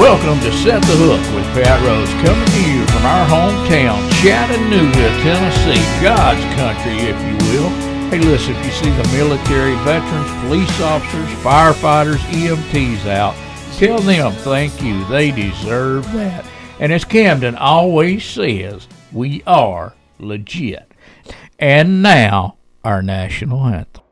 Welcome to Set the Hook with Pat Rose, coming to you from our hometown, Chattanooga, Tennessee, God's country, if you will. Hey, listen, if you see the military, veterans, police officers, firefighters, EMTs out, tell them thank you. They deserve that. And as Camden always says, we are legit. And now, our national anthem.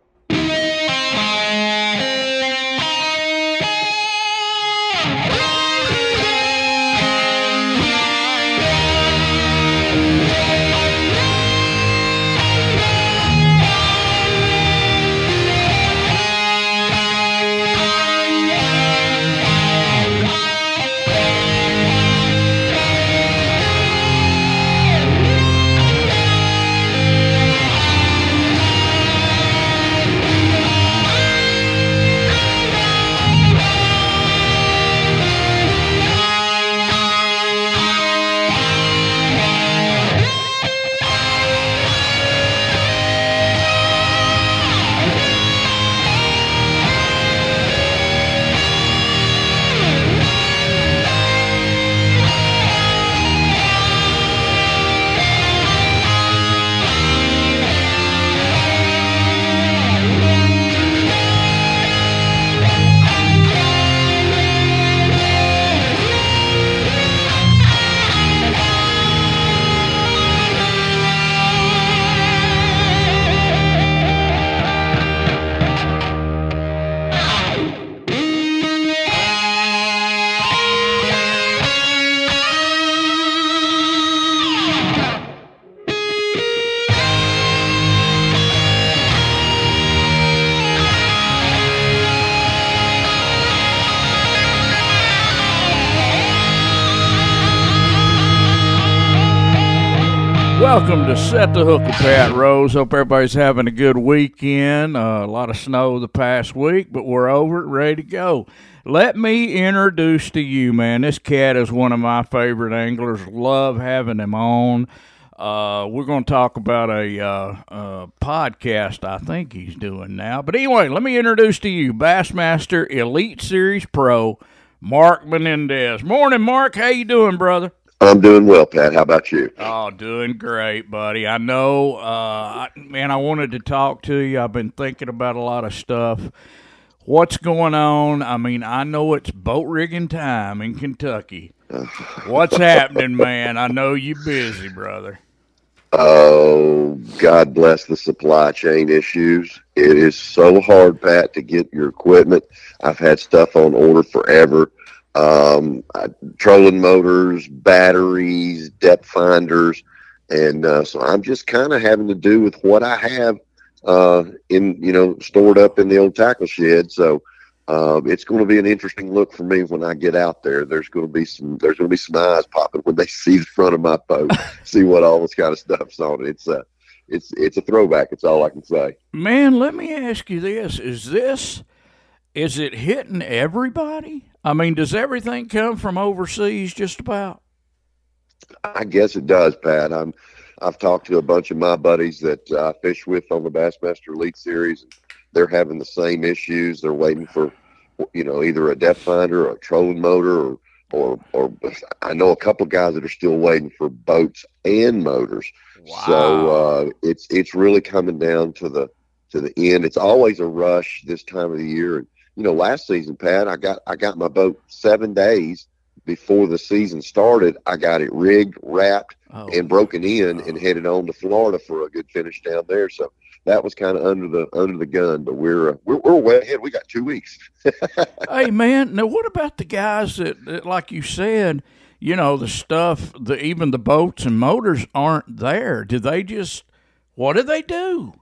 Welcome to Set the Hook with Pat Rose. Hope everybody's having a good weekend. Uh, a lot of snow the past week, but we're over it, ready to go. Let me introduce to you, man. This cat is one of my favorite anglers. Love having him on. Uh, we're going to talk about a uh, uh, podcast I think he's doing now. But anyway, let me introduce to you Bassmaster Elite Series Pro, Mark Menendez. Morning, Mark. How you doing, brother? I'm doing well, Pat. How about you? Oh, doing great, buddy. I know, uh, I, man, I wanted to talk to you. I've been thinking about a lot of stuff. What's going on? I mean, I know it's boat rigging time in Kentucky. What's happening, man? I know you're busy, brother. Oh, God bless the supply chain issues. It is so hard, Pat, to get your equipment. I've had stuff on order forever um, trolling motors, batteries, depth finders, and uh, so I'm just kind of having to do with what I have uh, in you know stored up in the old tackle shed. So uh, it's going to be an interesting look for me when I get out there. There's going to be some there's going to be some eyes popping when they see the front of my boat, see what all this kind of stuff's on. It's a it's it's a throwback. It's all I can say. Man, let me ask you this: Is this is it hitting everybody? I mean, does everything come from overseas just about? I guess it does, Pat. I'm I've talked to a bunch of my buddies that I fish with on the Bassmaster Elite Series. And they're having the same issues. They're waiting for, you know, either a depth finder or a trolling motor or, or, or I know a couple of guys that are still waiting for boats and motors. Wow. So uh, it's it's really coming down to the to the end. It's always a rush this time of the year. And you know, last season, Pat, I got I got my boat seven days before the season started. I got it rigged, wrapped, Oh, and broken in, Oh. and headed on to Florida for a good finish down there. So that was kind of under the under the gun. But we're uh, we're, we're way ahead. We got two weeks. hey man, now what about the guys that, that, like you said, you know, the stuff, the even the boats and motors aren't there? Did they just? What did they do?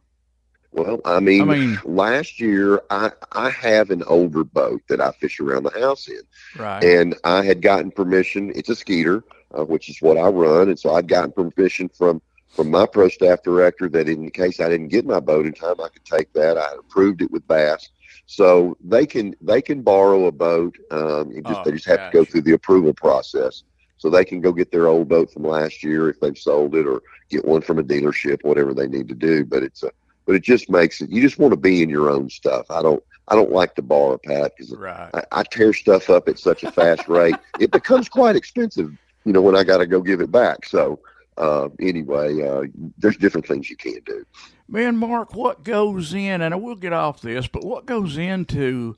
Well, I mean, I mean- last year I I have an older boat that I fish around the house in. Right. and I had gotten permission. It's a Skeeter, uh, which is what I run, and so I'd gotten permission from from my pro staff director that in case I didn't get my boat in time, I could take that. I approved it with Bass, so they can they can borrow a boat. Um, just, Oh, they just have to go through the approval process. So they can go get their old boat from last year if they've sold it, or get one from a dealership, whatever they need to do. But it's a but it just makes it. You just want to be in your own stuff. I don't. I don't like to borrow, Pat, because Right. I, I tear stuff up at such a fast rate. It becomes quite expensive, you know, when I got to go give it back. So uh, anyway, uh, there's different things you can do. Man, Mark, what goes in, and I will get off this, but what goes into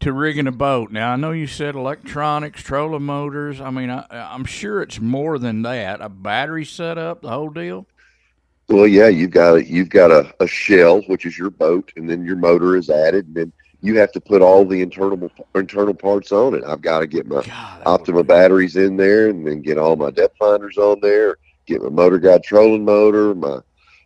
to rigging a boat? Now, I know you said electronics, trolling motors. I mean, I, I'm sure it's more than that. A battery setup, the whole deal. Well, yeah, you've got a you've got a, a shell, which is your boat, and then your motor is added, and then you have to put all the internal internal parts on it. I've got to get my God, Optima batteries in there, and then get all my depth finders on there. Get my MotorGuide trolling motor, my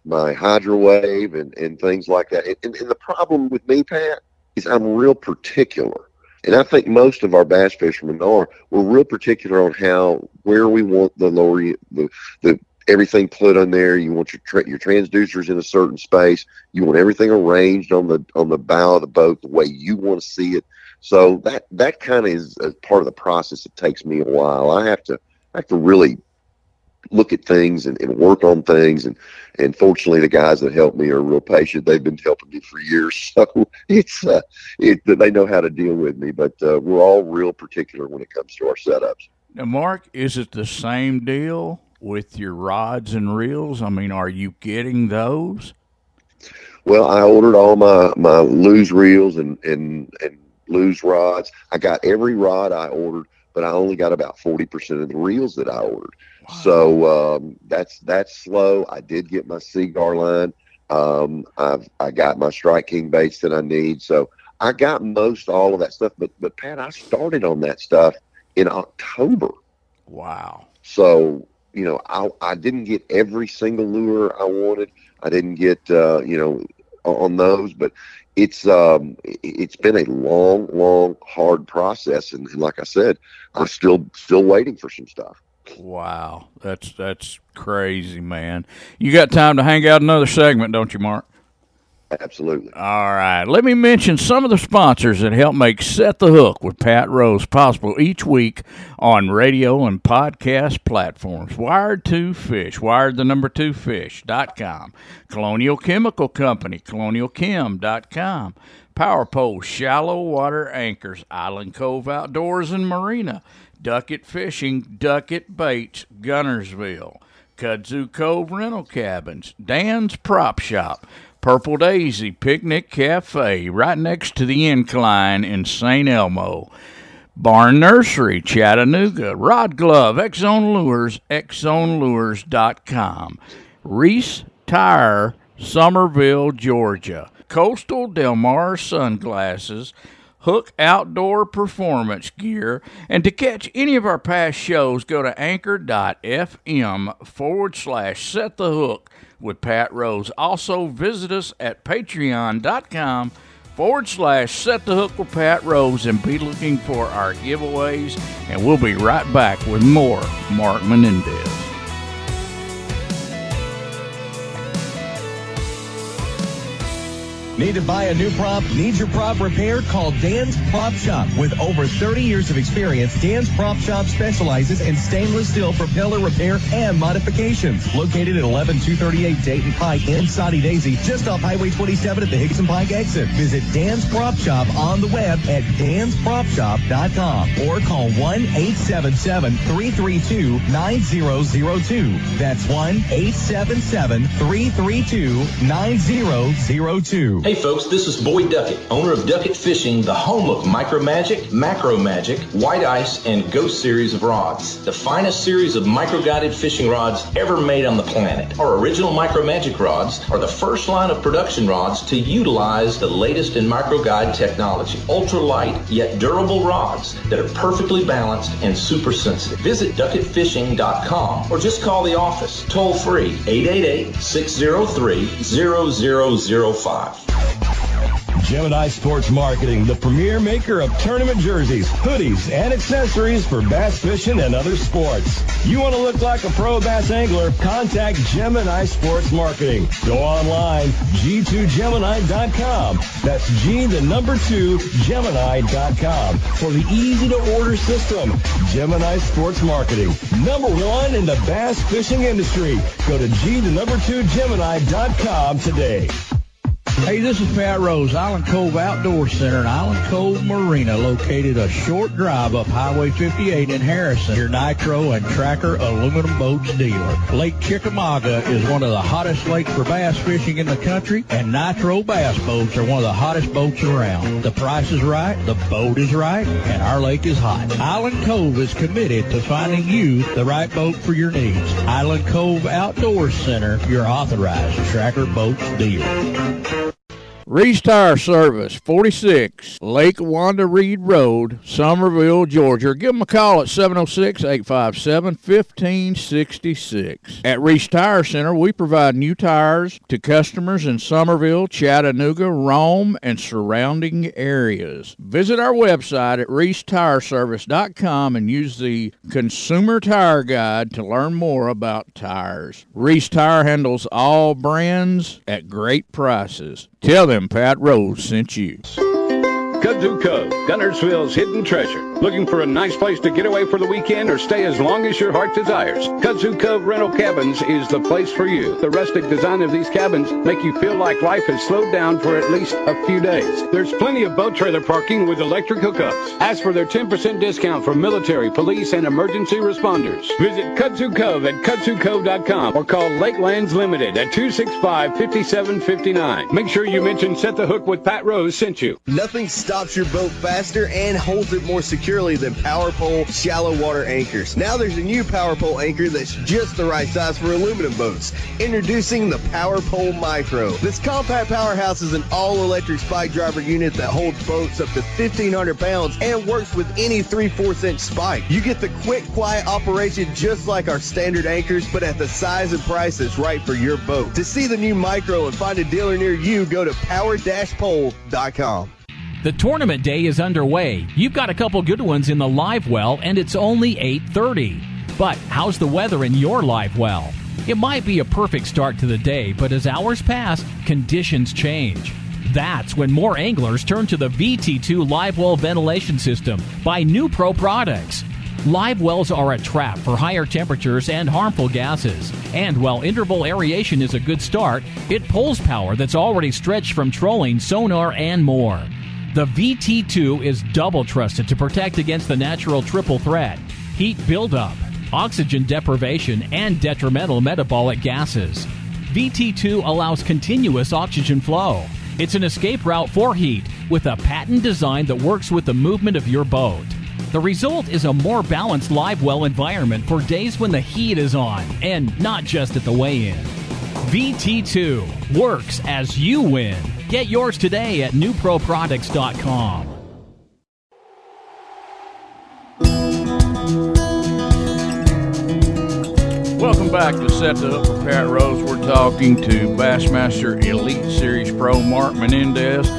my hydro wave, and and things like that. And, and, and the problem with me, Pat, is I'm real particular, and I think most of our bass fishermen are. We're real particular on how where we want the lower the the everything put on there. You want your tra- your transducers in a certain space. You want everything arranged on the on the bow of the boat the way you want to see it. So that that kind of is a part of the process. It takes me a while. I have to I have to really look at things and, and work on things and and fortunately the guys that help me are real patient they've been helping me for years so it's uh it they know how to deal with me but uh, we're all real particular when it comes to our setups Now, Mark, is it the same deal with your rods and reels? I mean, are you getting those? Well, I ordered all my my loose reels and and and loose rods. I got every rod I ordered, but I only got about forty percent of the reels that I ordered. So um, that's that's slow. I did get my Seaguar line. Um, I've I got my Strike King baits that I need. So I got most all of that stuff. But but Pat, I started on that stuff in October. Wow. So, you know, I, I didn't get every single lure I wanted. I didn't get, uh, you know, on those, but it's, um, it- it's been a long, long, hard process. And, and like I said, I'm still, still waiting for some stuff. Wow. That's that's crazy, man. You got time to hang out another segment, don't you, Mark? Absolutely. All right. Let me mention some of the sponsors that help make Set the Hook with Pat Rose possible each week on radio and podcast platforms. Wired to Fish, wired the number two fish.com. Colonial Chemical Company, colonialchem.com. Power Pole Shallow Water Anchors, Island Cove Outdoors and Marina. Duckett Fishing, Duckett Baits, Guntersville. Kudzu Cove Rental Cabins, Dan's Prop Shop, Purple Daisy Picnic Cafe, right next to the incline in St. Elmo. Barn Nursery, Chattanooga. Rod Glove, X Zone Lures, xzonelures.com. Reese Tire, Summerville, Georgia. Costa Del Mar Sunglasses, Hook Outdoor Performance Gear. And to catch any of our past shows, go to anchor.fm forward slash set the hook with Pat Rose. Also, visit us at patreon.com forward slash set the hook with Pat Rose and be looking for our giveaways. And we'll be right back with more Mark Menendez. Need to buy a new prop? Need your prop repaired? Call Dan's Prop Shop. With over 30 years of experience, Dan's Prop Shop specializes in stainless steel propeller repair and modifications. Located at 11238 Dayton Pike in Soddy Daisy, just off Highway 27 at the Hixson Pike exit. Visit Dan's Prop Shop on the web at danspropshop.com or call 1-877-332-9002. That's 1-877-332-9002. Hey folks, this is Boyd Duckett, owner of Duckett Fishing, the home of Micro Magic, Macro Magic, White Ice, and Ghost series of rods. The finest series of micro-guided fishing rods ever made on the planet. Our original Micro Magic rods are the first line of production rods to utilize the latest in micro-guide technology. Ultra light yet durable rods that are perfectly balanced and super sensitive. Visit duckettfishing.com or just call the office toll free 888 603 0005. Gemini Sports Marketing, the premier maker of tournament jerseys, hoodies, and accessories for bass fishing and other sports. You want to look like a pro bass angler? Contact Gemini Sports Marketing. Go online, g2gemini.com. That's G, the number two, Gemini.com for the easy to order system. Gemini Sports Marketing, number one in the bass fishing industry. Go to G, the number two, Gemini.com today. Hey, this is Pat Rose, Island Cove Outdoor Center and Island Cove Marina, located a short drive up Highway 58 in Harrison. Your Nitro and Tracker aluminum boats dealer. Lake Chickamauga is one of the hottest lakes for bass fishing in the country, and Nitro bass boats are one of the hottest boats around. The price is right, the boat is right, and our lake is hot. Island Cove is committed to finding you the right boat for your needs. Island Cove Outdoor Center, your authorized Tracker boats dealer. Reese Tire Service, 46 Lake Wanda Reed Road, Summerville, Georgia. Give them a call at 706 857 1566. At Reese Tire Center, we provide new tires to customers in Summerville, Chattanooga, Rome, and surrounding areas. Visit our website at reesetireservice.com and use the Consumer Tire Guide to learn more about tires. Reese Tire handles all brands at great prices. Tell them Pat Rose sent you. Kudzu Cove, Guntersville's hidden treasure. Looking for a nice place to get away for the weekend or stay as long as your heart desires? Kudzu Cove Rental Cabins is the place for you. The rustic design of these cabins make you feel like life has slowed down for at least a few days. There's plenty of boat trailer parking with electric hookups. Ask for their 10% discount for military, police, and emergency responders. Visit Kudzu Cove at kudzucove.com or call Lakelands Limited at 265-5759. Make sure you mention Set the Hook with Pat Rose sent you. Nothing stops your boat faster and holds it more securely than Power Pole shallow water anchors. Now there's a new Power Pole anchor that's just the right size for aluminum boats. Introducing the Power Pole Micro. This compact powerhouse is an all-electric spike driver unit that holds boats up to 1,500 pounds and works with any 3/4 inch spike. You get the quick, quiet operation just like our standard anchors, but at the size and price that's right for your boat. To see the new Micro and find a dealer near you, go to power-pole.com. The tournament day is underway. You've got a couple good ones in the live well, and it's only 8:30. But how's the weather in your live well? It might be a perfect start to the day, but as hours pass, conditions change. That's when more anglers turn to the VT2 live well ventilation system by New Pro products. Live wells are a trap for higher temperatures and harmful gases. And while interval aeration is a good start, it pulls power that's already stretched from trolling, sonar, and more. The VT2 is double trusted to protect against the natural triple threat heat buildup, oxygen deprivation, and detrimental metabolic gases. VT2 allows continuous oxygen flow. It's an escape route for heat with a patent design that works with the movement of your boat. The result is a more balanced live well environment for days when the heat is on and not just at the weigh in. VT2 works as you win. Get yours today at newproproducts.com. Welcome back to Set the Hook with Pat Rose. We're talking to Bassmaster Elite Series Pro Mark Menendez.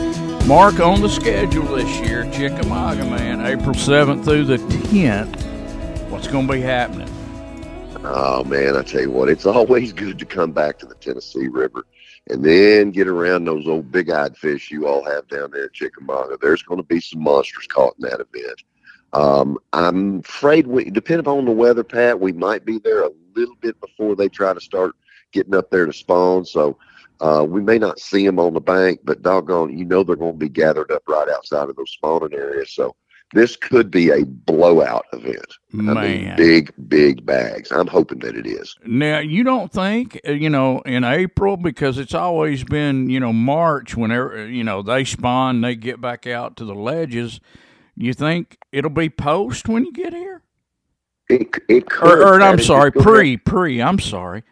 Mark on the schedule this year, Chickamauga, man, April 7th through the 10th. What's going to be happening? Oh, man, I tell you what, it's always good to come back to the Tennessee River and then get around those old big eyed fish you all have down there at Chickamauga. There's going to be some monsters caught in that event. Um, I'm afraid, we, depending on the weather, Pat, we might be there a little bit before they try to start getting up there to spawn. So uh, we may not see them on the bank, but doggone, you know they're going to be gathered up right outside of those spawning areas. So this could be a blowout event. Man. I mean, big, big bags. I'm hoping that it is. Now, you don't think, uh, you know, in April, because it's always been, you know, March, whenever, you know, they spawn, they get back out to the ledges. You think it'll be post when you get here? It, it could. Or, or I'm sorry, pre, pre, I'm sorry.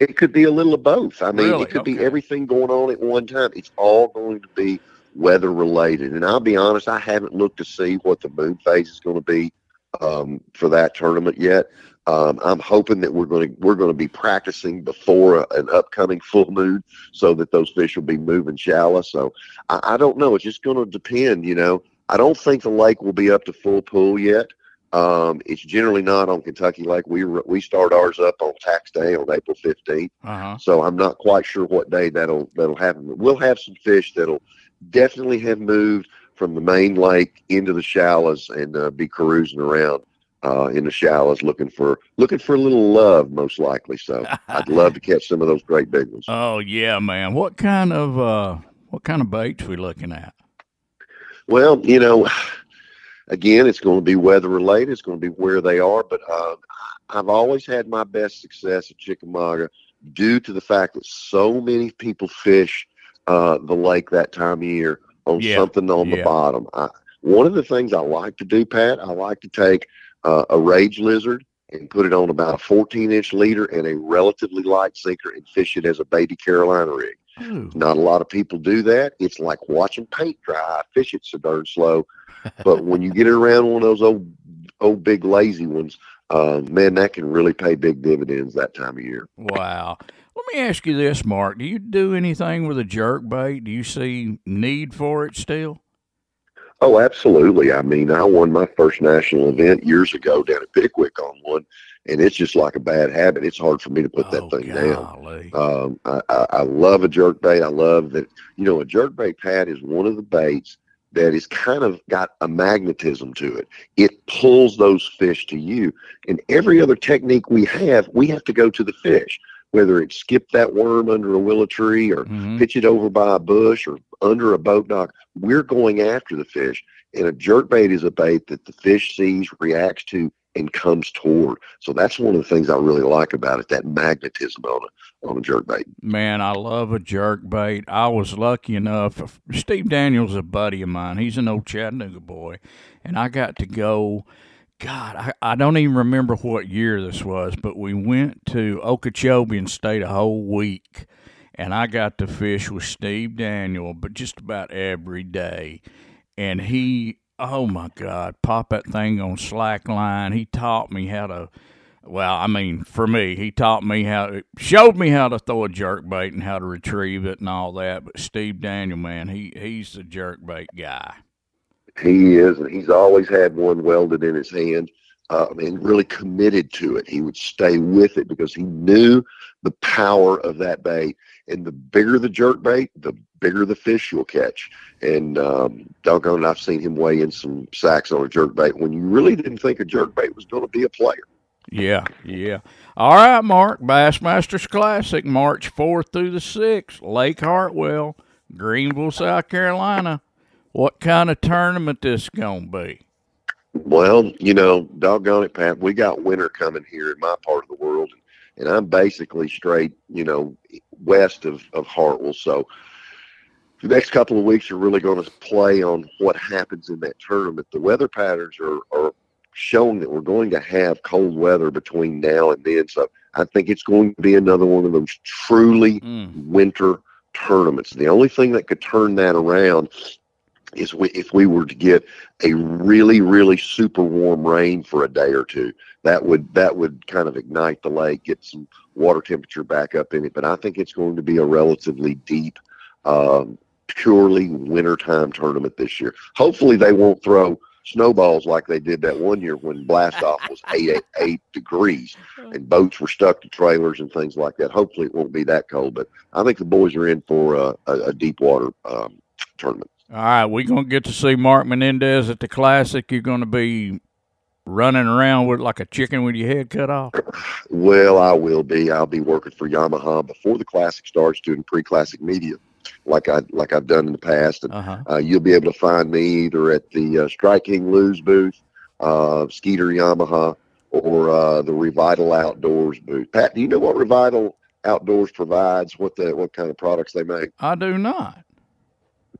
It could be a little of both. I mean, Really? it could be everything going on at one time. It's all going to be weather related. And I'll be honest, I haven't looked to see what the moon phase is going to be um, for that tournament yet. Um, I'm hoping that we're going to we're going to be practicing before a, an upcoming full moon, so that those fish will be moving shallow. So I, I don't know. It's just going to depend. You know, I don't think the lake will be up to full pool yet. Um, it's generally not on Kentucky Lake. We we start ours up on tax day on April 15th. Uh huh. So I'm not quite sure what day that'll that'll happen. But we'll have some fish that'll definitely have moved from the main lake into the shallows and uh, be cruising around uh, in the shallows looking for looking for a little love, most likely. So I'd love to catch some of those great big ones. Oh yeah, man. What kind of uh What kind of baits we looking at? Well, you know, again, it's going to be weather related. It's going to be where they are. But uh, I've always had my best success at Chickamauga due to the fact that so many people fish uh, the lake that time of year on Yeah, something on yeah. the bottom. I, one of the things I like to do, Pat, I like to take uh, a rage lizard and put it on about a 14 inch leader and a relatively light sinker and fish it as a baby Carolina rig. Ooh, Not a lot of people do that. It's like watching paint dry. I fish it so darn slow. But when you get it around one of those old, old big lazy ones, uh, man, that can really pay big dividends that time of year. wow. Let me ask you this, Mark. Do you do anything with a jerk bait? Do you see need for it still? Oh, absolutely. I mean, I won my first national event years ago down at Pickwick on one, and it's just like a bad habit. It's hard for me to put that oh, thing down. Um, I, I, I love a jerk bait. I love that. You know, a jerk bait Pat is one of the baits that is kind of got a magnetism to it. It pulls those fish to you. And every other technique we have, we have to go to the fish, whether it's skip that worm under a willow tree or Mhm. pitch it over by a bush or under a boat dock. We're going after the fish. And a jerk bait is a bait that the fish sees, reacts to, and comes toward. So that's one of the things I really like about it, that magnetism on a on a jerk bait. Man, I love a jerk bait. I was lucky enough. Steve Daniels is a buddy of mine. He's an old Chattanooga boy, and I got to go. God, I, I don't even remember what year this was, but we went to Okeechobee and stayed a whole week, and I got to fish with Steve Daniel, but just about every day, and he. Oh my God! Pop that thing on slack line. He taught me how to well, I mean, for me, he taught me how, showed me how to throw a jerk bait and how to retrieve it and all that. But Steve Daniel, man, he he's the jerk bait guy. He is, and he's always had one welded in his hand, uh, and really committed to it. He would stay with it because he knew the power of that bait. And the bigger the jerk bait, the bigger the fish you'll catch. And um, doggone, I've seen him weigh in some sacks on a jerk bait when you really didn't think a jerk bait was going to be a player. Yeah, yeah. All right, Mark, Bassmasters Classic, March 4th through the 6th, Lake Hartwell, Greenville, South Carolina. What kind of tournament this going to be? Well, you know, doggone it, Pat. We got winter coming here in my part of the world, and I'm basically straight, you know, west of of Hartwell. So the next couple of weeks are really going to play on what happens in that tournament. The weather patterns are are showing that we're going to have cold weather between now and then. So I think it's going to be another one of those truly Mm, winter tournaments. The only thing that could turn that around is we, if we were to get a really, really super warm rain for a day or two. That would that would kind of ignite the lake, get some water temperature back up in it. But I think it's going to be a relatively deep, um, purely wintertime tournament this year. Hopefully, they won't throw snowballs like they did that one year when blast off was eight, eight, eight degrees and boats were stuck to trailers and things like that. Hopefully, it won't be that cold. But I think the boys are in for a, a, a deep water um, tournament. All right, we're going to get to see Mark Menendez at the Classic. You're going to be running around with like a chicken with your head cut off. Well, I will be. I'll be working for Yamaha before the classic starts, doing pre-classic media, like I like I've done in the past. And Uh-huh. uh, you'll be able to find me either at the uh, Strike King Lou's booth, uh, Skeeter Yamaha, or uh, the Revital Outdoors booth. Pat, do you know what Revital Outdoors provides? What the what kind of products they make? I do not.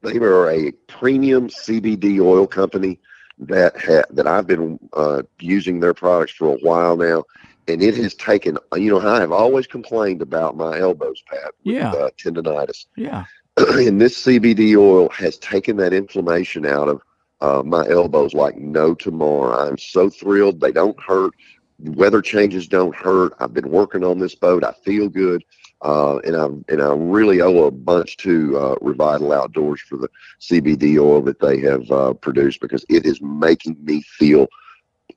They are a premium CBD oil company that ha- that I've been uh, using their products for a while now, and it has taken. You know, I have always complained about my elbows, Pat, with Yeah. uh, tendonitis, Yeah. and this CBD oil has taken that inflammation out of uh, my elbows like no tomorrow. I'm so thrilled. They don't hurt. Weather changes don't hurt. I've been working on this boat. I feel good. Uh, and I and I really owe a bunch to uh, Revital Outdoors for the CBD oil that they have uh, produced because it is making me feel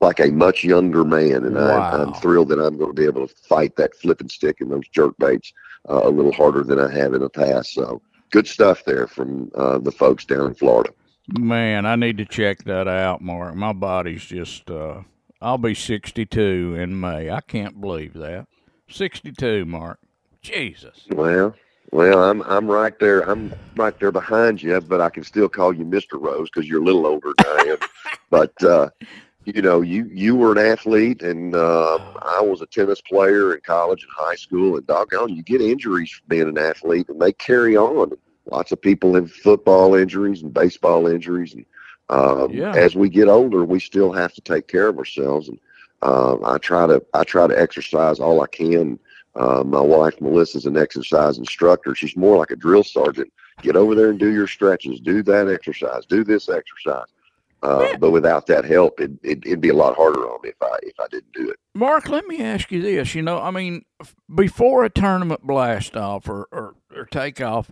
like a much younger man, and I, I'm thrilled that I'm going to be able to fight that flipping stick and those jerk baits uh, a little harder than I have in the past. So good stuff there from uh, the folks down in Florida. Man, I need to check that out, Mark. My body's just uh I'll be 62 in May. I can't believe that. 62, Mark. Jesus. Well, Well, I'm I'm right there. I'm right there behind you, but I can still call you Mister Rose because you're a little older than I am. but uh, you know, you you were an athlete, and uh, I was a tennis player in college and high school. And doggone, you get injuries from being an athlete, and they carry on. Lots of people have football injuries and baseball injuries, and um, Yeah. as we get older, we still have to take care of ourselves. And um, I try to I try to exercise all I can. Uh, my wife Melissa's an exercise instructor. She's more like a drill sergeant. Get over there and do your stretches. Do that exercise. Do this exercise. Uh, But without that help, it, it, it'd be a lot harder on me if I if I didn't do it. Mark, let me ask you this. You know, I mean, f- before a tournament blast off or, or, or takeoff,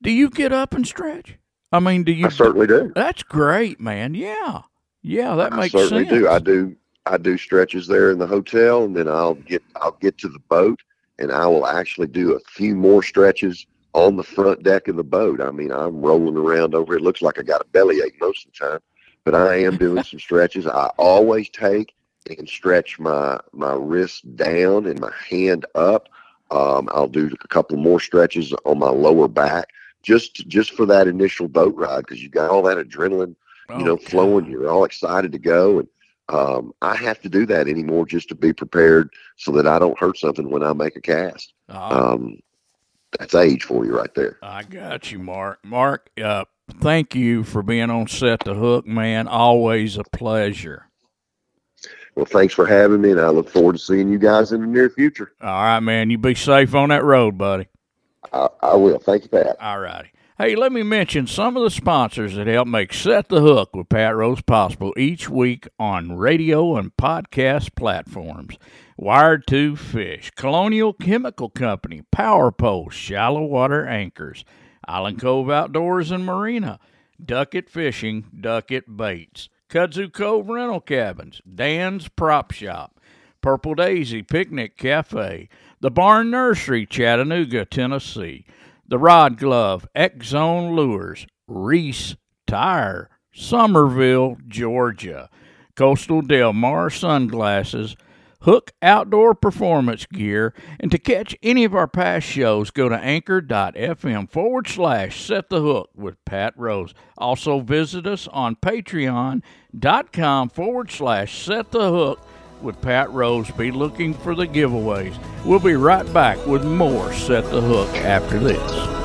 do you get up and stretch? I mean, do you? I certainly do. That's great, man. Yeah. Yeah, that I makes certainly sense. do. I do. I do stretches there in the hotel, and then I'll get I'll get to the boat, and I will actually do a few more stretches on the front deck of the boat. I mean, I'm rolling around over. It looks like I got a bellyache most of the time, but I am doing some stretches. I always take and stretch my my wrist down and my hand up. Um, I'll do a couple more stretches on my lower back, just just for that initial boat ride because you got all that adrenaline you know, Oh, flowing. God. You're all excited to go, and um, I have to do that anymore just to be prepared so that I don't hurt something when I make a cast. Ah, Um, that's age for you right there. I got you, Mark. Mark, uh, thank you for being on Set the Hook, man. Always a pleasure. Well, thanks for having me, and I look forward to seeing you guys in the near future. All right, man. You be safe on that road, buddy. I, I will. Thank you, Pat. All righty. Hey, let me mention some of the sponsors that help make Set the Hook with Pat Rose possible each week on radio and podcast platforms. Wired to Fish, Colonial Chemical Company, Power Pole, Shallow Water Anchors, Island Cove Outdoors and Marina, Duckett Fishing, Duckett Baits, Kudzu Cove Rental Cabins, Dan's Prop Shop, Purple Daisy Picnic Cafe, the Barn Nursery, Chattanooga, Tennessee, the Rod Glove, X Zone Lures, Reese Tire, Summerville, Georgia, Costa Del Mar Sunglasses, Hook Outdoor Performance Gear, and to catch any of our past shows, go to anchor.fm forward slash set the hook with Pat Rose. Also visit us on patreon.com forward slash set the hook with Pat Rose. Be looking for the giveaways. We'll be right back with more Set the Hook after this.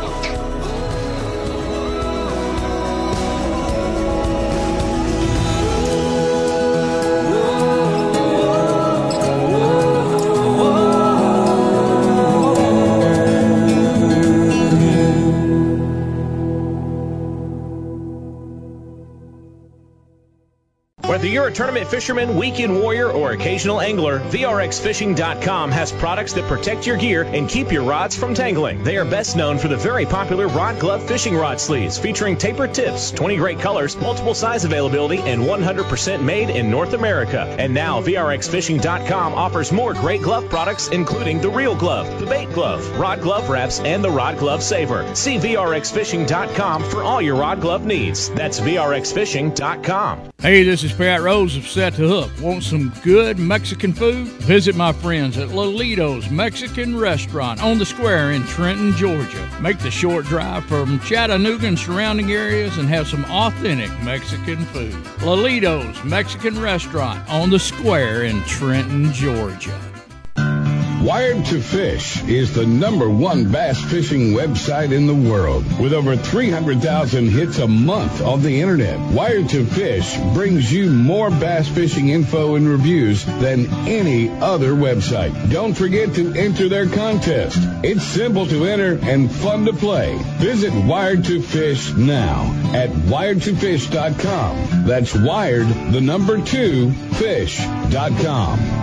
Tournament fisherman, weekend warrior, or occasional angler, VRXFishing.com has products that protect your gear and keep your rods from tangling. They are best known for the very popular Rod Glove fishing rod sleeves featuring tapered tips, 20 great colors, multiple size availability, and 100% made in North America. And now VRXFishing.com offers more great glove products, including the Reel Glove, the Bait Glove, Rod Glove Wraps, and the Rod Glove Saver. See VRXFishing.com for all your rod glove needs. That's VRXFishing.com. Hey, this is Pat Rose of Set the Hook. Want some good Mexican food? Visit my friends at Lolito's Mexican Restaurant on the square in Trenton, Georgia. Make the short drive from Chattanooga and surrounding areas and have some authentic Mexican food. Lolito's Mexican Restaurant on the square in Trenton, Georgia. Wired to Fish is the number one bass fishing website in the world with over 300,000 hits a month on the internet. Wired to Fish brings you more bass fishing info and reviews than any other website. Don't forget to enter their contest. It's simple to enter and fun to play. Visit Wired to Fish now at wiredtofish.com. That's wired, the number two, fish.com.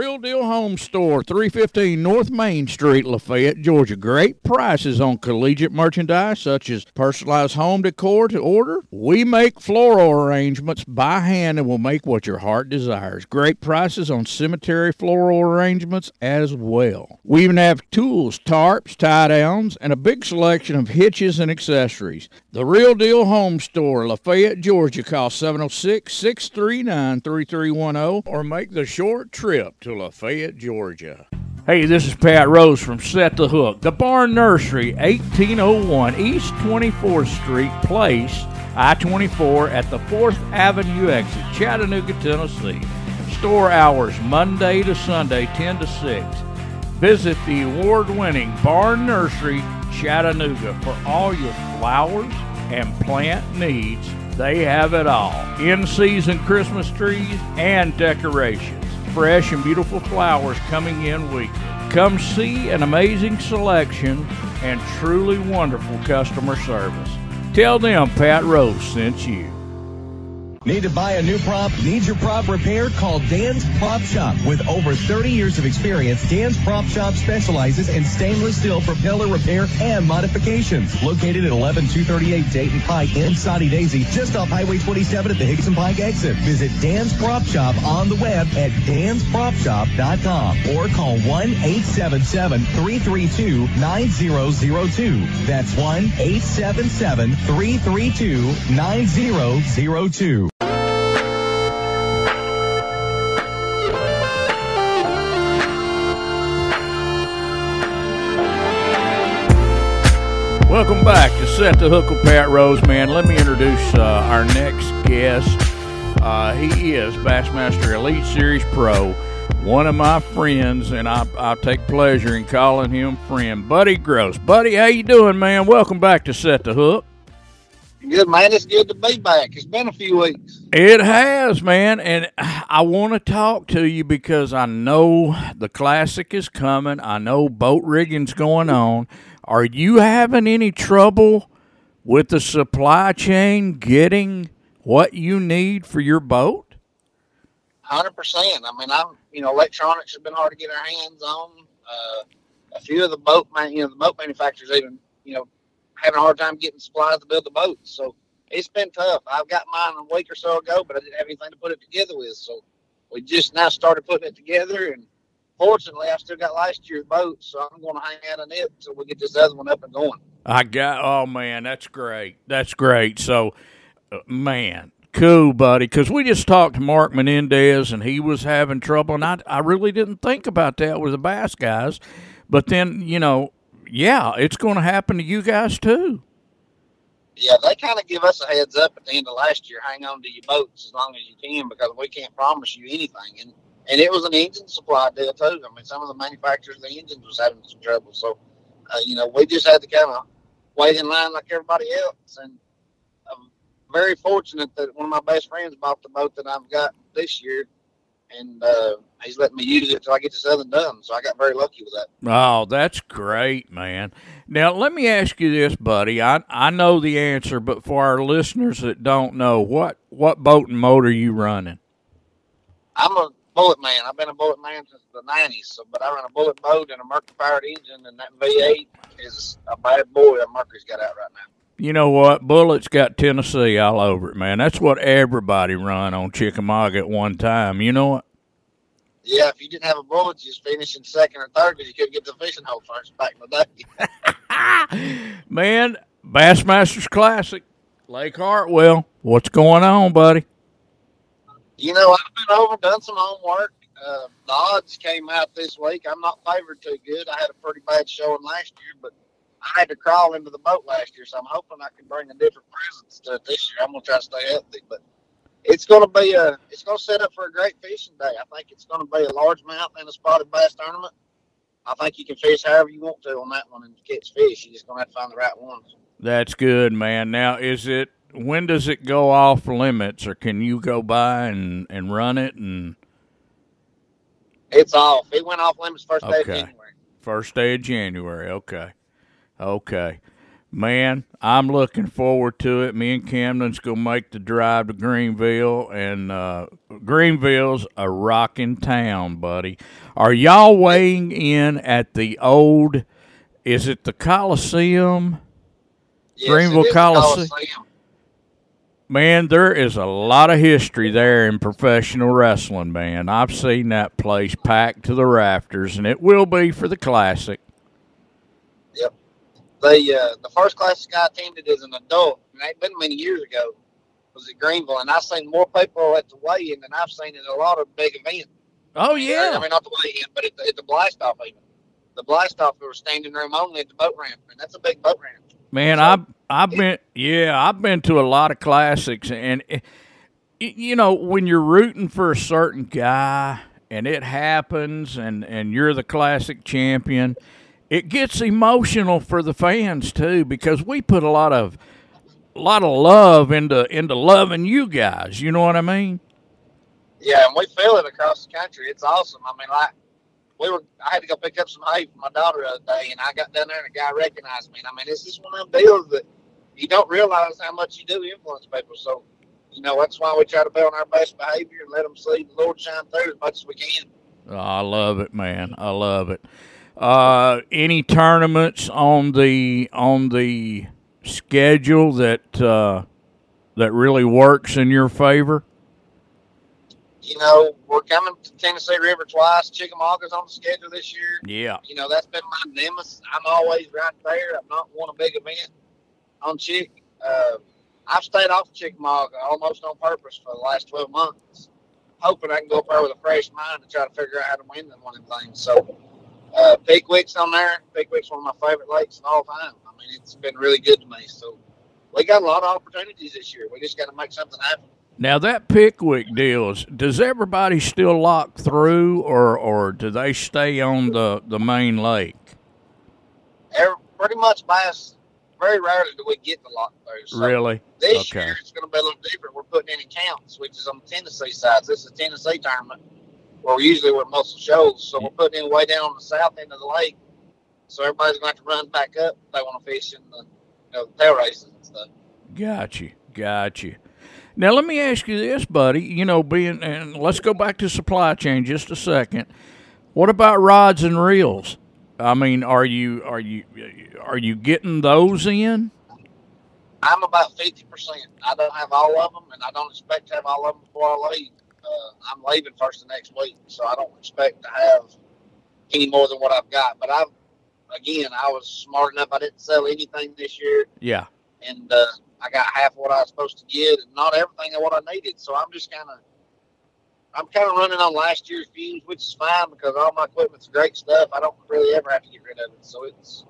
Real Deal Home Store, 315 North Main Street, Lafayette, Georgia. Great prices on collegiate merchandise such as personalized home decor to order. We make floral arrangements by hand and will make what your heart desires. Great prices on cemetery floral arrangements as well. We even have tools, tarps, tie downs, and a big selection of hitches and accessories. The Real Deal Home Store, Lafayette, Georgia. Call 706 639 3310 or make the short trip to Lafayette, Georgia. Hey, this is Pat Rose from Set the Hook. The Barn Nursery, 1801 East 24th Street Place, I 24 at the 4th Avenue exit, Chattanooga, Tennessee. Store hours Monday to Sunday, 10 to 6. Visit the award winning Barn Nursery, Chattanooga for all your flowers and plant needs. They have it all in season Christmas trees and decorations fresh and beautiful flowers coming in weekly. Come see an amazing selection and truly wonderful customer service. Tell them Pat Rose sent you. Need to buy a new prop? Need your prop repaired? Call Dan's Prop Shop. With over 30 years of experience, Dan's Prop Shop specializes in stainless steel propeller repair and modifications. Located at 11238 Dayton Pike in Soddy Daisy, just off Highway 27 at the Hixson Pike exit. Visit Dan's Prop Shop on the web at danspropshop.com or call 1-877-332-9002. That's 1-877-332-9002. Welcome back to Set the Hook with Pat Roseman. Let me introduce uh, our next guest. Uh, he is Bassmaster Elite Series Pro, one of my friends, and I, I take pleasure in calling him friend, Buddy Gross. Buddy, how you doing, man? Welcome back to Set the Hook. Good man, it's good to be back. It's been a few weeks. It has, man, and I want to talk to you because I know the classic is coming. I know boat rigging's going on. Are you having any trouble with the supply chain getting what you need for your boat? Hundred percent. I mean, I'm you know, electronics have been hard to get our hands on. Uh, a few of the boat man, you know, the boat manufacturers even you know having a hard time getting supplies to build the boats. So it's been tough. I've got mine a week or so ago, but I didn't have anything to put it together with. So we just now started putting it together and fortunately, I still got last year's boat, so I'm going to hang out on it until we get this other one up and going. I got. Oh man, that's great. That's great. So, uh, man, cool, buddy. Because we just talked to Mark Menendez, and he was having trouble, and I I really didn't think about that with the bass guys, but then you know, yeah, it's going to happen to you guys too. Yeah, they kind of give us a heads up at the end of last year. Hang on to your boats as long as you can because we can't promise you anything. And and it was an engine supply deal too. I mean, some of the manufacturers of the engines was having some trouble, so uh, you know we just had to kind of wait in line like everybody else. And I'm very fortunate that one of my best friends bought the boat that I've got this year, and uh, he's letting me use it until I get this other done. So I got very lucky with that. Oh, that's great, man. Now let me ask you this, buddy. I I know the answer, but for our listeners that don't know, what what boat and motor you running? I'm a bullet man. I've been a bullet man since the '90s. So, but I run a bullet boat and a Mercury powered engine, and that V8 is a bad boy that Mercury's got out right now. You know what? Bullet's got Tennessee all over it, man. That's what everybody run on Chickamauga at one time. You know what? Yeah, if you didn't have a bullet, you just finishing second or third because you couldn't get to the fishing hole first back in the day. man, Bassmasters Classic, Lake Hartwell. What's going on, buddy? You know, I've been over, done some homework. Uh, the odds came out this week. I'm not favored too good. I had a pretty bad showing last year, but I had to crawl into the boat last year, so I'm hoping I can bring a different presence to it this year. I'm gonna try to stay healthy, but it's gonna be a it's gonna set up for a great fishing day. I think it's gonna be a largemouth and a spotted bass tournament. I think you can fish however you want to on that one and catch fish. You just gonna have to find the right ones. That's good, man. Now, is it when does it go off limits, or can you go by and and run it and? It's off. It went off limits first okay. day of January. First day of January. Okay, okay, man. I'm looking forward to it. Me and Camden's gonna make the drive to Greenville, and uh, Greenville's a rocking town, buddy. Are y'all weighing in at the old? Is it the Coliseum? Yes, Greenville Coliseum. Coliseum Man, there is a lot of history there in professional wrestling, man. I've seen that place packed to the rafters, and it will be for the classic. Yep. The uh, the first classic I attended as an adult, and it ain't been many years ago, was at Greenville, and I've seen more people at the weigh-in than I've seen in a lot of big events. Oh yeah. I mean, not the way in, but at the, at the blast off even. The blast off, there was standing room only at the boat ramp, and that's a big boat ramp. Man, So- I've I've been yeah, I've been to a lot of classics, and eh, y- you know when you're rooting for a certain guy and it happens, and and you're the classic champion, it gets emotional for the fans too because we put a lot of a lot of love into into loving you guys. You know what I mean? Yeah, and we feel it across the country. It's awesome. I mean, like we were, I had to go pick up some hay for my daughter the other day, and I got down there, and a guy recognized me. And I mean, it's just one of them deals that you don't realize how much you do influence people. So, you know, that's why we try to be on our best behavior and let them see the Lord shine through as much as we can. I love it, man. I love it. Uh, any tournaments on the on the schedule that uh, that really works in your favor? You know, we're coming to Tennessee River twice. Chickamauga's on the schedule this year. Yeah. You know, that's been my nemesis. I'm always right there. I've not won a big event on Chick. Uh, I've stayed off of Chickamauga almost on purpose for the last 12 months, hoping I can go up there with a fresh mind and try to figure out how to win them one of them things. So, uh, Pickwick's on there. Pickwick's one of my favorite lakes of all time. I mean, it's been really good to me. So, we got a lot of opportunities this year. We just got to make something happen. Now that Pickwick deals, does everybody still lock through, or or do they stay on the the main lake? Every, pretty much bass, very rarely do we get the lock through. So Really? This Okay. year it's going to be a little different. We're putting in accounts, which is on the Tennessee side. This is a Tennessee tournament where we usually we're Muscle Shoals. So we're putting in way down on the south end of the lake. So everybody's going to have to run back up if they want to fish in the, you know, the tail races and stuff. Got you. Got you. Now let me ask you this, buddy. You know, being and let's go back to supply chain just a second. What about rods and reels? I mean, are you are you are you getting those in? I'm about 50%. I don't have all of them, and I don't expect to have all of them before I leave. Uh, I'm leaving first next week, so I don't expect to have any more than what I've got. But I've, again, I was smart enough. I didn't sell anything this year. Yeah. and uh, I got half what I was supposed to get, and not everything of what I needed. So I'm just kind of, I'm kind of running on last year's fumes, which is fine because all my equipment's great stuff. I don't really ever have to get rid of it. So it's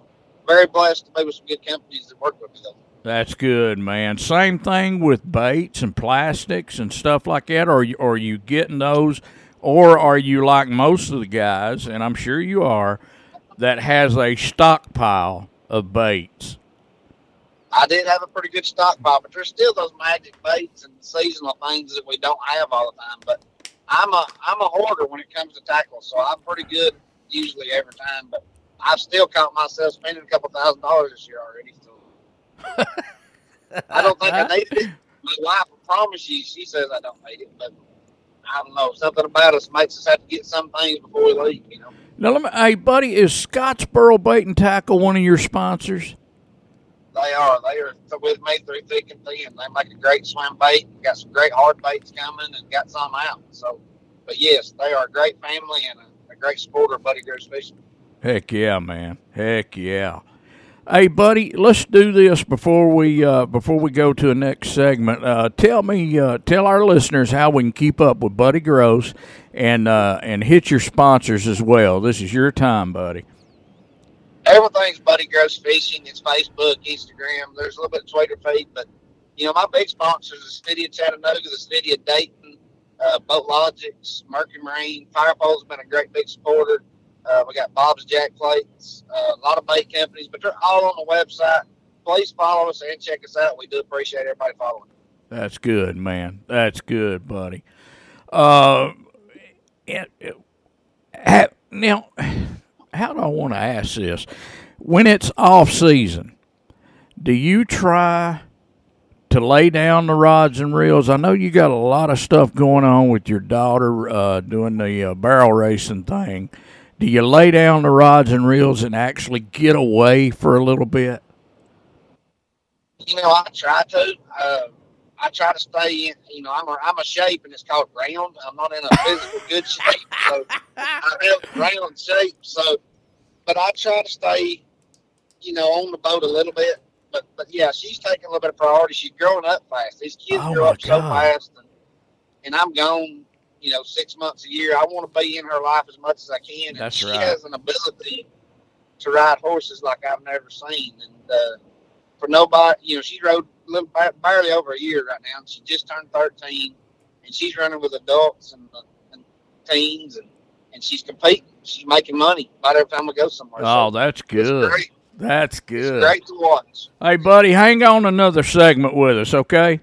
very blessed to be with some good companies that work with me. Though. That's good, man. Same thing with baits and plastics and stuff like that. Or you, are you getting those, or are you like most of the guys, and I'm sure you are, that has a stockpile of baits? I did have a pretty good stockpile, but there's still those magic baits and seasonal things that we don't have all the time. But I'm a I'm a hoarder when it comes to tackle, so I'm pretty good usually every time. But I've still caught myself spending a couple thousand dollars this year already. So I don't think I needed it. My wife will promise you she says I don't need it, but I don't know. Something about us makes us have to get some things before we leave. You know. Now, let me, hey, buddy, is Scottsboro Bait and Tackle one of your sponsors? They are. They are with me through thick and thin. They make a great swim bait. Got some great hard baits coming and got some out. So, but yes, they are a great family and a, a great supporter Buddy Gross Fishing. Heck yeah, man. Heck yeah. Hey, buddy, let's do this before we uh, before we go to the next segment. Uh, tell me, uh, tell our listeners how we can keep up with Buddy Gross and uh, and hit your sponsors as well. This is your time, buddy. Everything's Buddy Gross Fishing. It's Facebook, Instagram. There's a little bit of Twitter feed, but you know my big sponsors: the city of Chattanooga, the city of Dayton, uh, Boat Logics, Mercury Marine, Firepole's been a great big supporter. Uh, we got Bob's Jack Plates, uh, a lot of bait companies, but they're all on the website. Please follow us and check us out. We do appreciate everybody following. That's good, man. That's good, buddy. Uh, it, it, ha- now, how do I want to ask this? When it's off season, do you try to lay down the rods and reels? I know you got a lot of stuff going on with your daughter uh, doing the uh, barrel racing thing. Do you lay down the rods and reels and actually get away for a little bit? You know, I try to. Uh, I try to stay in. You know, I'm a, I'm a shape, and it's called round. I'm not in a physical good shape, so I have round shape. So, but I try to stay, you know, on the boat a little bit. But but yeah, she's taking a little bit of priority. She's growing up fast. These kids Oh, grow up so fast, and, and I'm gone. you know, six months a year. I want to be in her life as much as I can. And That's she right. has an ability to ride horses like I've never seen. And uh, for nobody, you know, she rode little, barely over a year right now. And she just turned 13, and she's running with adults and, and teens, and, and she's competing. She's making money about every time we go somewhere. Oh, So that's it's good. That's It's good. great to watch. Hey, buddy, hang on another segment with us, okay?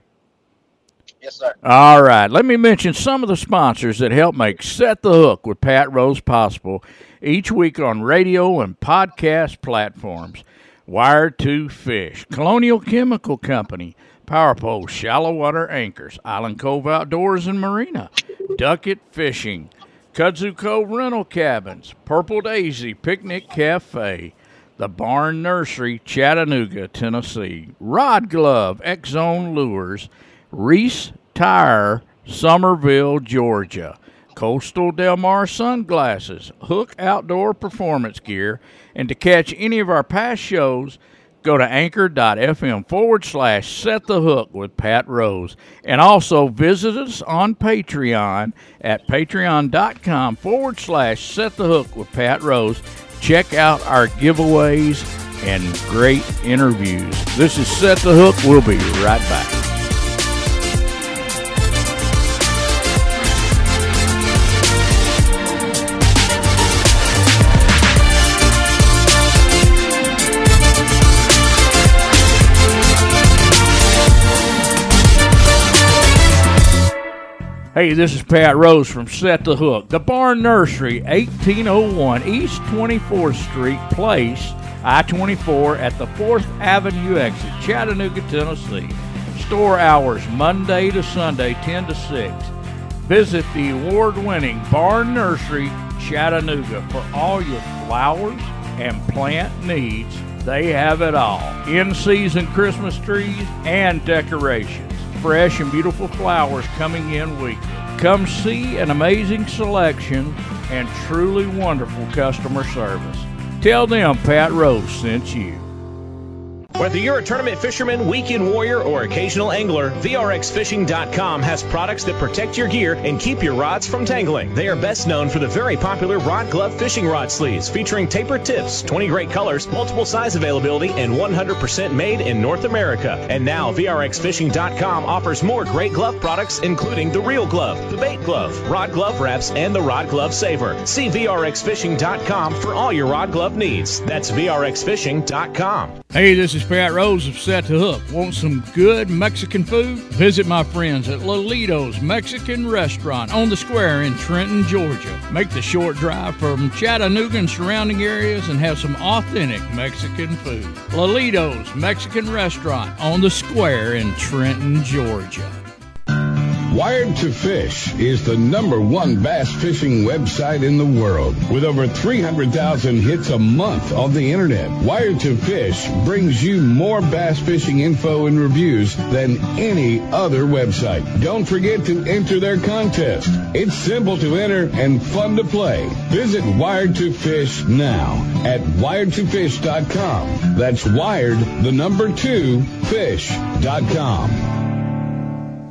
Yes, sir. All right. Let me mention some of the sponsors that help make Set the Hook with Pat Rose possible each week on radio and podcast platforms. Wired to Fish, Colonial Chemical Company, Power Pole Shallow Water Anchors, Island Cove Outdoors and Marina, Duckett Fishing, Kudzu Cove Rental Cabins, Purple Daisy Picnic Cafe, The Barn Nursery, Chattanooga, Tennessee, Rod Glove, Zone Lures, Reese Tire, Summerville, Georgia, Costa Del Mar Sunglasses, Hook Outdoor Performance Gear, and to catch any of our past shows, go to anchor.fm forward slash set the hook with Pat Rose. And also visit us on Patreon at patreon.com forward slash set the hook with Pat Rose. Check out our giveaways and great interviews. This is Set the Hook. We'll be right back. Hey, this is Pat Rose from Set the Hook. The Barn Nursery, 1801 East 24th Street Place, I 24 at the 4th Avenue exit, Chattanooga, Tennessee. Store hours Monday to Sunday, 10 to 6. Visit the award winning Barn Nursery, Chattanooga for all your flowers and plant needs. They have it all in season Christmas trees and decorations fresh and beautiful flowers coming in weekly. Come see an amazing selection and truly wonderful customer service. Tell them Pat Rose sent you. Whether you're a tournament fisherman, weekend warrior, or occasional angler, VRXFishing.com has products that protect your gear and keep your rods from tangling. They are best known for the very popular Rod Glove fishing rod sleeves featuring tapered tips, 20 great colors, multiple size availability, and 100% made in North America. And now VRXFishing.com offers more great glove products, including the Reel Glove, the Bait Glove, Rod Glove Wraps, and the Rod Glove Saver. See VRXFishing.com for all your rod glove needs. That's VRXFishing.com. Hey, this is Pat Rose of Set to Hook. Want some good Mexican food? Visit my friends at Lolito's Mexican Restaurant on the square in Trenton, Georgia. Make the short drive from Chattanooga and surrounding areas and have some authentic Mexican food. Lolito's Mexican Restaurant on the square in Trenton, Georgia. Wired to Fish is the number one bass fishing website in the world with over 300,000 hits a month on the internet. Wired to Fish brings you more bass fishing info and reviews than any other website. Don't forget to enter their contest. It's simple to enter and fun to play. Visit Wired to Fish now at wiredtofish.com. That's wired, the number two, fish.com.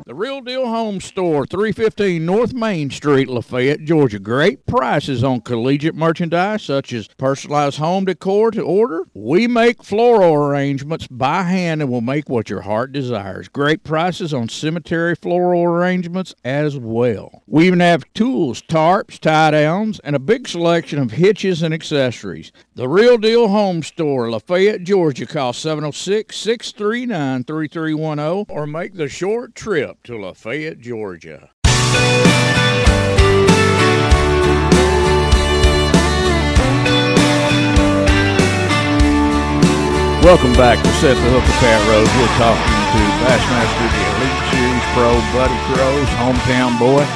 The Real Deal Home Store, 315 North Main Street, Lafayette, Georgia. Great prices on collegiate merchandise such as personalized home decor to order. We make floral arrangements by hand and will make what your heart desires. Great prices on cemetery floral arrangements as well. We even have tools, tarps, tie downs, and a big selection of hitches and accessories. The Real Deal Home Store, Lafayette, Georgia. Call 706 639 3310 or make the short trip to Lafayette, Georgia. Welcome back to Set the Hook with Pat Rose. We're talking to Bassmaster the Elite Series Pro Buddy Gross, hometown boy.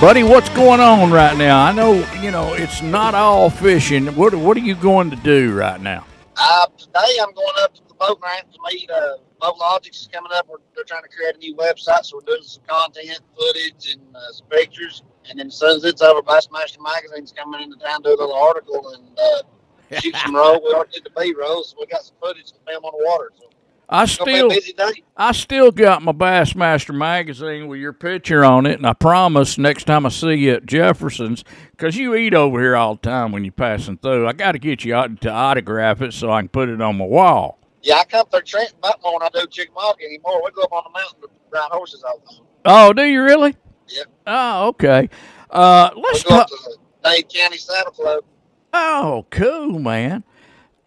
Buddy, what's going on right now? I know you know it's not all fishing. What what are you going to do right now? Uh, today I'm going up to the boat ramp to meet uh, Boat Logics is coming up. We're, they're trying to create a new website, so we're doing some content, footage, and uh, some pictures. And then as soon as it's over, Bassmaster Magazine's coming into town to do a little article and uh, shoot some roll. We already did the B roll, so we got some footage to film on the water. So I It's gonna be a still. I still got my Bassmaster magazine with your picture on it, and I promise next time I see you at Jefferson's, because you eat over here all the time when you're passing through, I got to get you out to autograph it so I can put it on my wall. Yeah, I come through Trenton about more than I do Chickamauga anymore. We go up on the mountain to ride horses all the time. Oh, do you really? Yep. Oh, okay. Uh, let's go up talk. to the Dade County Saddle Club. Oh, cool, man.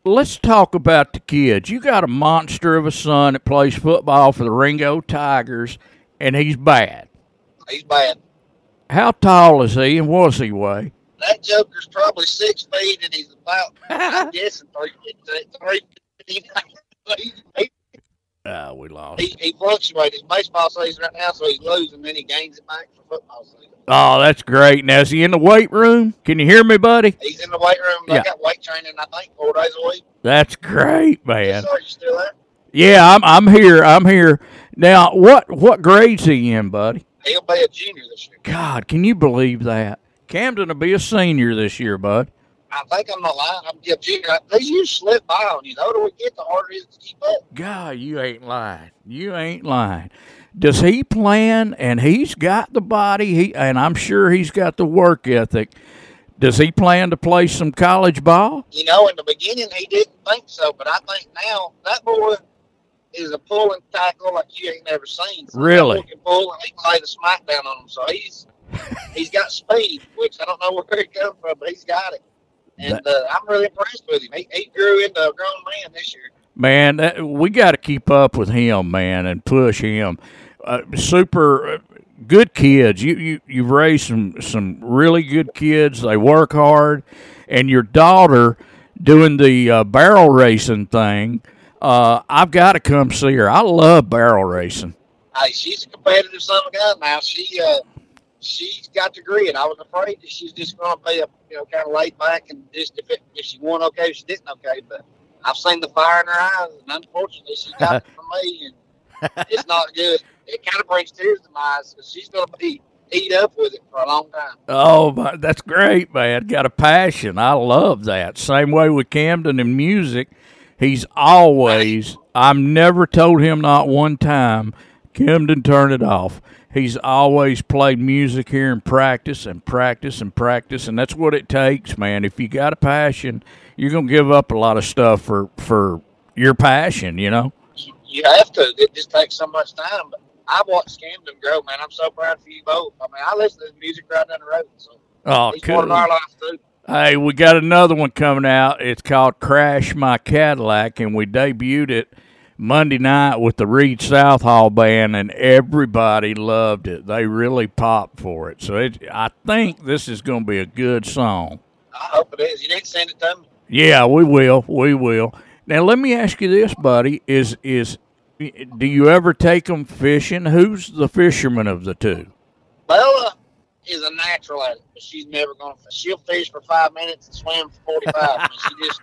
Let's talk about the kids. You got a monster of a son that plays football for the Ringgold Tigers, and he's bad. He's bad. How tall is he, and what does he weigh? That Joker's probably six feet, and he's about, I'm guessing, three, three, he, he, Ah, we lost. he, he fluctuates. Baseball season right now, so he's losing, then he gains it back for football season. Oh, that's great. Now, is he in the weight room? Can you hear me, buddy? He's in the weight room. Yeah. got weight training, I think, four days a week. That's great, man. Are you still there? Yeah, I'm I'm here. I'm here. Now, what what grade's he in, buddy? He'll be a junior this year. God, can you believe that? Camden will be a senior this year, bud. I think I'm not lying. I'm junior. These years slip by on you. The older we get, the is to keep up. God, you ain't lying. You ain't lying. Does he plan? And he's got the body. He and I'm sure he's got the work ethic. Does he plan to play some college ball? You know, in the beginning, he didn't think so, but I think now that boy is a pulling tackle like you ain't never seen. So Really? Boy can pull and he can lay the smack down on him. So he's he's got speed, which I don't know where it comes from, but he's got it. And uh, I'm really impressed with him. He, he grew into a grown man this year. Man, that, we got to keep up with him, man, and push him. Uh, super uh, good kids. You you you've raised some some really good kids. They work hard, and your daughter doing the uh, barrel racing thing. Uh, I've got to come see her. I love barrel racing. Hey, she's a competitive son of a gun now. She uh she's got the grit. I was afraid that she's just gonna be a you know kind of laid back and just if it, if she won okay, if she didn't okay. But I've seen the fire in her eyes, and unfortunately, she got it from me, and it's not good. It kind of brings tears to my eyes because she's gonna be eat up with it for a long time. Oh, my, that's great, man. Got a passion. I love that. Same way with Camden and music. He's always, I've never told him not one time, Camden, turn it off. He's always played music here and practice and practice and practice, and that's what it takes, man. If you got a passion, you're going to give up a lot of stuff for, for your passion, you know? You have to. It just takes so much time. But I've watched Camden grow, man. I'm so proud for you both. I mean, I listen to music right down the road, so Oh, he's part of cool. our life too. Hey, we got another one coming out. It's called Crash My Cadillac, and we debuted it Monday night with the Reed South Hall Band, and everybody loved it. They really popped for it. So it, I think this is going to be a good song. I hope it is. You need to send it to me. Yeah, we will. We will. Now, let me ask you this, buddy: is is do you ever take them fishing? Who's the fisherman of the two? Bella is a natural at it, but she's never going to. She'll fish for five minutes and swim for 45. I mean, she just,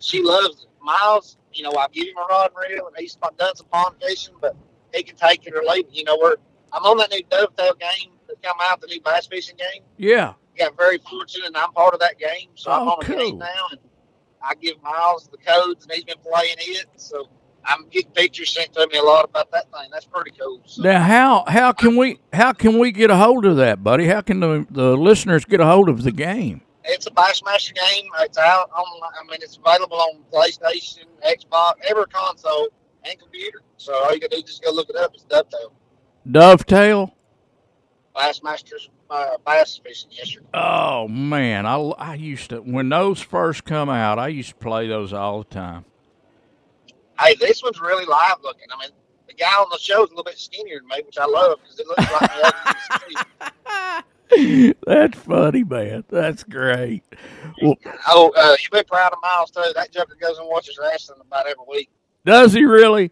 she loves it. Miles, you know, I give him a rod and reel, and he's done some pond fishing, but he can take it or leave it. You know, we're, I'm on that new dovetail game that come out, the new bass fishing game. Yeah. Got very fortunate, and I'm part of that game, so I'm Oh, on a cool. team now, and I give Miles the codes, and he's been playing it, so I'm getting pictures sent to me a lot about that thing. That's pretty cool. So. Now, how how can we how can we get a hold of that, buddy? How can the the listeners get a hold of the game? It's a Bassmaster game. It's out on. I mean, it's available on PlayStation, Xbox, every console and computer. So all you gotta do is just go look it up. It's Dovetail Dovetail. Bassmasters uh, Bass Fishing. Yes, sir. Oh man, I, I used to when those first come out. I used to play those all the time. Hey, this one's really live looking. I mean, the guy on the show is a little bit skinnier than me, which I love because it looks like me. Ugly and skinny. That's funny, man. That's great. Well, Oh, uh, you be proud of Miles too. That joker goes and watches wrestling about every week. does he really?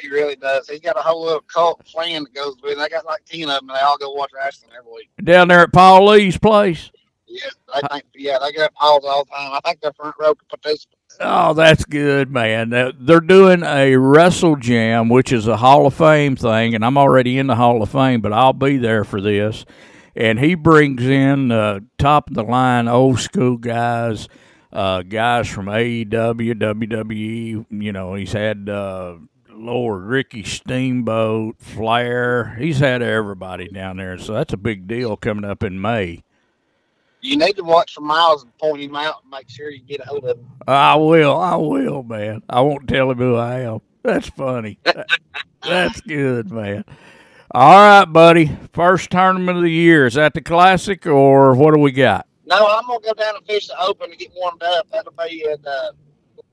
He really does. He's got a whole little cult plan that goes with. it. I got like ten of them, and they all go watch wrestling every week. Down there at Paul Lee's place. Yeah, I think. Yeah, they get calls all the time. I think they're front row participants. Oh, that's good, man. They're doing a Wrestle Jam, which is a Hall of Fame thing, and I'm already in the Hall of Fame, but I'll be there for this. And he brings in uh, top of the line old school guys, uh, guys from AEW, WWE. You know, he's had uh, Lord, Ricky Steamboat, Flair. He's had everybody down there, so that's a big deal coming up in May. You need to watch for Miles and point him out and make sure you get a hold of him. I will. I will, man. I won't tell him who I am. That's funny. That's good, man. All right, buddy. First tournament of the year. Is that the classic or what do we got? No, I'm gonna go down and fish the open to get warmed up. That'll be at uh,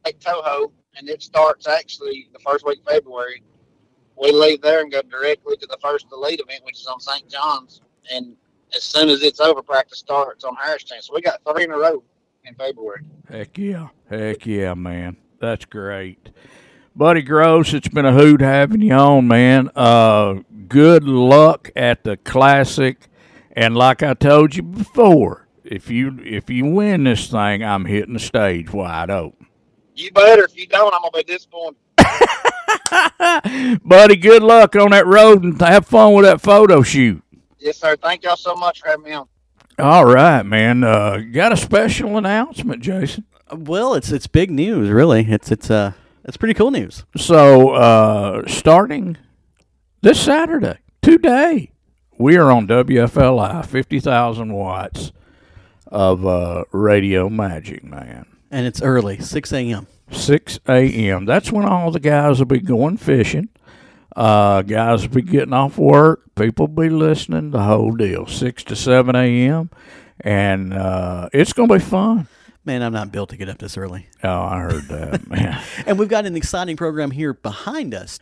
Lake Toho, and it starts actually the first week of February. We leave there and go directly to the first elite event, which is on St. John's. And as soon as it's over, practice starts on Harris Chain. So we got three in a row in February. Heck yeah. Heck yeah, man. That's great. Buddy Gross, it's been a hoot having you on, man. Uh, good luck at the classic. And like I told you before, if you if you win this thing, I'm hitting the stage wide open. You better. If you don't, I'm gonna be disappointed. Buddy, good luck on that road and have fun with that photo shoot. Yes, sir. Thank y'all so much for having me on. All right, man. Uh, got a special announcement, Jason. Well, it's it's big news, really. It's it's uh it's pretty cool news. So, uh, starting this Saturday, today, we are on WFLI, fifty thousand watts of uh, radio magic, man. And it's early, six a.m. 6 a.m. That's when all the guys will be going fishing. Uh, guys will be getting off work. People will be listening. The whole deal. 6 to 7 a.m. And uh, it's going to be fun. Man, I'm not built to get up this early. Oh, I heard that, man. and we've got an exciting program here behind us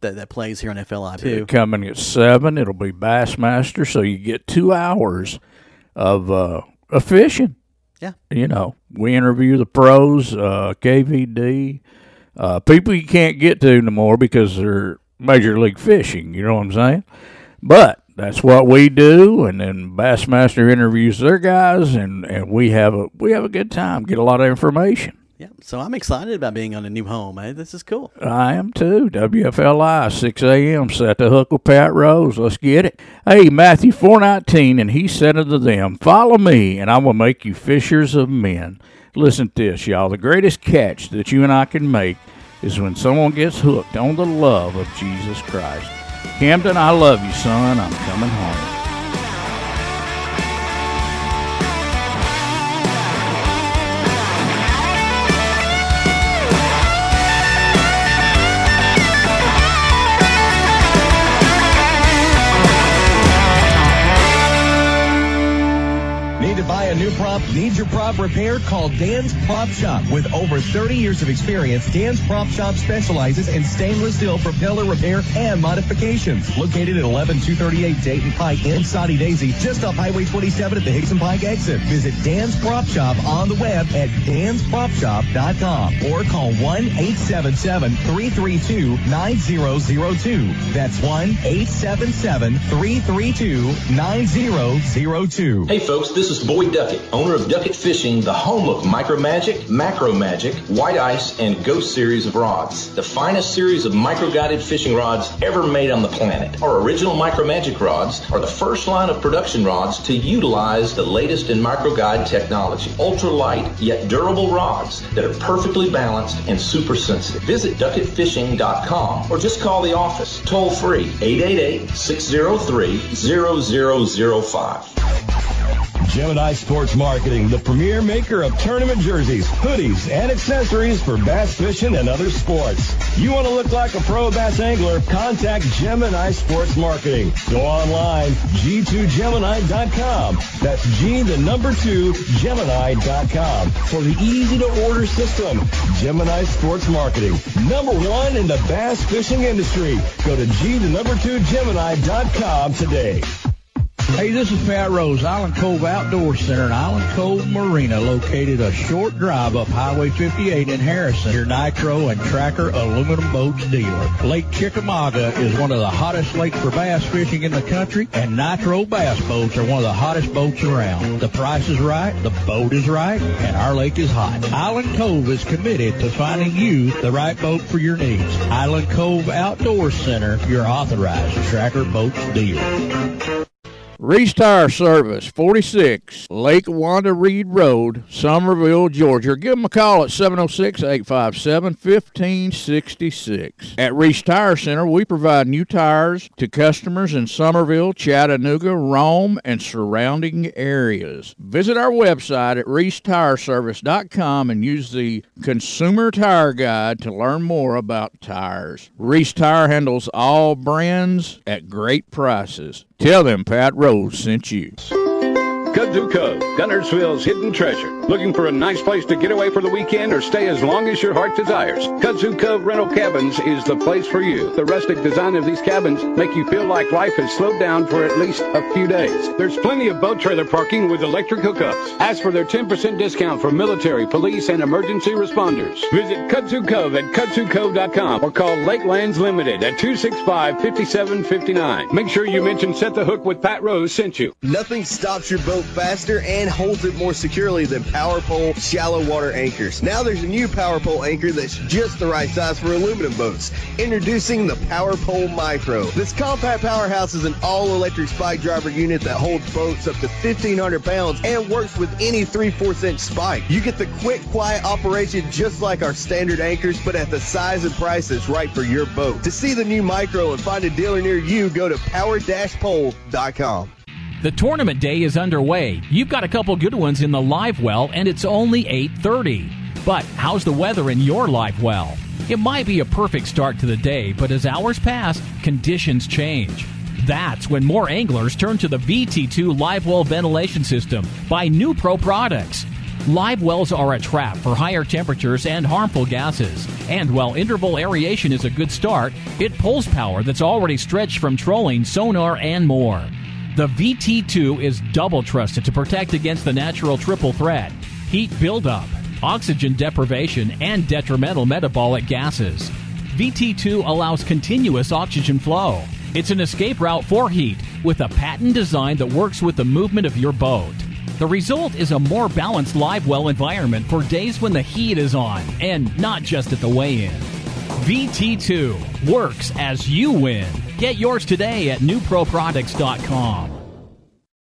that, that plays here on FLI too. Coming at 7, it'll be Bassmaster. So you get two hours of, uh, of fishing. Yeah. You know, we interview the pros, uh, KVD, uh, people you can't get to no more because they're major league fishing. You know what I'm saying? But that's what we do, and then Bassmaster interviews their guys, and, and we have a we have a good time, get a lot of information. Yeah, so I'm excited about being on a new home. Eh? This is cool. I am too. WFLI, 6 a.m. Set the hook with Pat Rose. Let's get it. Hey, Matthew 419, and he said unto them, Follow me, and I will make you fishers of men. Listen to this, y'all. The greatest catch that you and I can make is when someone gets hooked on the love of Jesus Christ. Camden, I love you, son. I'm coming home. Prop? Need your prop repaired? Call Dan's Prop Shop. With over 30 years of experience, Dan's Prop Shop specializes in stainless steel propeller repair and modifications. Located at 11238 Dayton Pike in Soddy Daisy, just off Highway 27 at the Hixson Pike exit. Visit Dan's Prop Shop on the web at danspropshop.com or call 1-877-332-9002. That's 1-877-332-9002. Hey folks, this is Boyd Duckett, owner of Duckett Fishing, the home of Micro Magic, Macro Magic, White Ice, and Ghost series of rods. The finest series of micro-guided fishing rods ever made on the planet. Our original Micro Magic rods are the first line of production rods to utilize the latest in micro-guide technology. Ultra light, yet durable rods that are perfectly balanced and super sensitive. Visit duckettfishing.com or just call the office toll free 888-603-0005. Gemini Sports Marketing, the premier maker of tournament jerseys, hoodies, and accessories for bass fishing and other sports. You want to look like a pro bass angler? Contact Gemini Sports Marketing. Go online, g2gemini.com. That's G, the number two, Gemini.com. For the easy to order system, Gemini Sports Marketing. Number one in the bass fishing industry. Go to G, the number two, Gemini.com today. Hey, this is Pat Rose, Island Cove Outdoor Center and Island Cove Marina, located a short drive up Highway 58 in Harrison. Your Nitro and Tracker aluminum boats dealer. Lake Chickamauga is one of the hottest lakes for bass fishing in the country, and Nitro bass boats are one of the hottest boats around. The price is right, the boat is right, and our lake is hot. Island Cove is committed to finding you the right boat for your needs. Island Cove Outdoor Center, your authorized Tracker boats dealer. Reese Tire Service, 46 Lake Wanda Reed Road, Summerville, Georgia. Give them a call at 706 857 1566. At Reese Tire Center, we provide new tires to customers in Summerville, Chattanooga, Rome, and surrounding areas. Visit our website at reesetireservice.com and use the Consumer Tire Guide to learn more about tires. Reese Tire handles all brands at great prices. Tell them Pat Rose sent you. Kudzu Cove, Guntersville's hidden treasure. Looking for a nice place to get away for the weekend or stay as long as your heart desires? Cove Rental Cabins is the place for you. The rustic design of these cabins make you feel like life has slowed down for at least a few days. There's plenty of boat trailer parking with electric hookups. Ask for their 10% discount for military, police, and emergency responders. Visit Kudzu Cove at kudzukove.com or call Lakelands Limited at 265-5759. Make sure you mention Set the Hook with Pat Rose sent you. Nothing stops your boat faster and holds it more securely than Power Pole shallow water anchors. Now there's a new Power Pole anchor that's just the right size for aluminum boats. Introducing the Power Pole Micro. This compact powerhouse is an all-electric spike driver unit that holds boats up to 1,500 pounds and works with any 3/4 inch spike. You get the quick, quiet operation just like our standard anchors, but at the size and price that's right for your boat. To see the new Micro and find a dealer near you, go to power-pole.com. The tournament day is underway. You've got a couple good ones in the live well, and it's only 8:30. But how's the weather in your live well? It might be a perfect start to the day, but as hours pass, conditions change. That's when more anglers turn to the VT2 live well ventilation system by New Pro products. Live wells are a trap for higher temperatures and harmful gases. And while interval aeration is a good start, it pulls power that's already stretched from trolling, sonar, and more. The VT2 is double trusted to protect against the natural triple threat heat buildup, oxygen deprivation, and detrimental metabolic gases. VT2 allows continuous oxygen flow. It's an escape route for heat with a patent design that works with the movement of your boat. The result is a more balanced live well environment for days when the heat is on and not just at the weigh in. VT2 works as you win. Get yours today at newproproducts.com.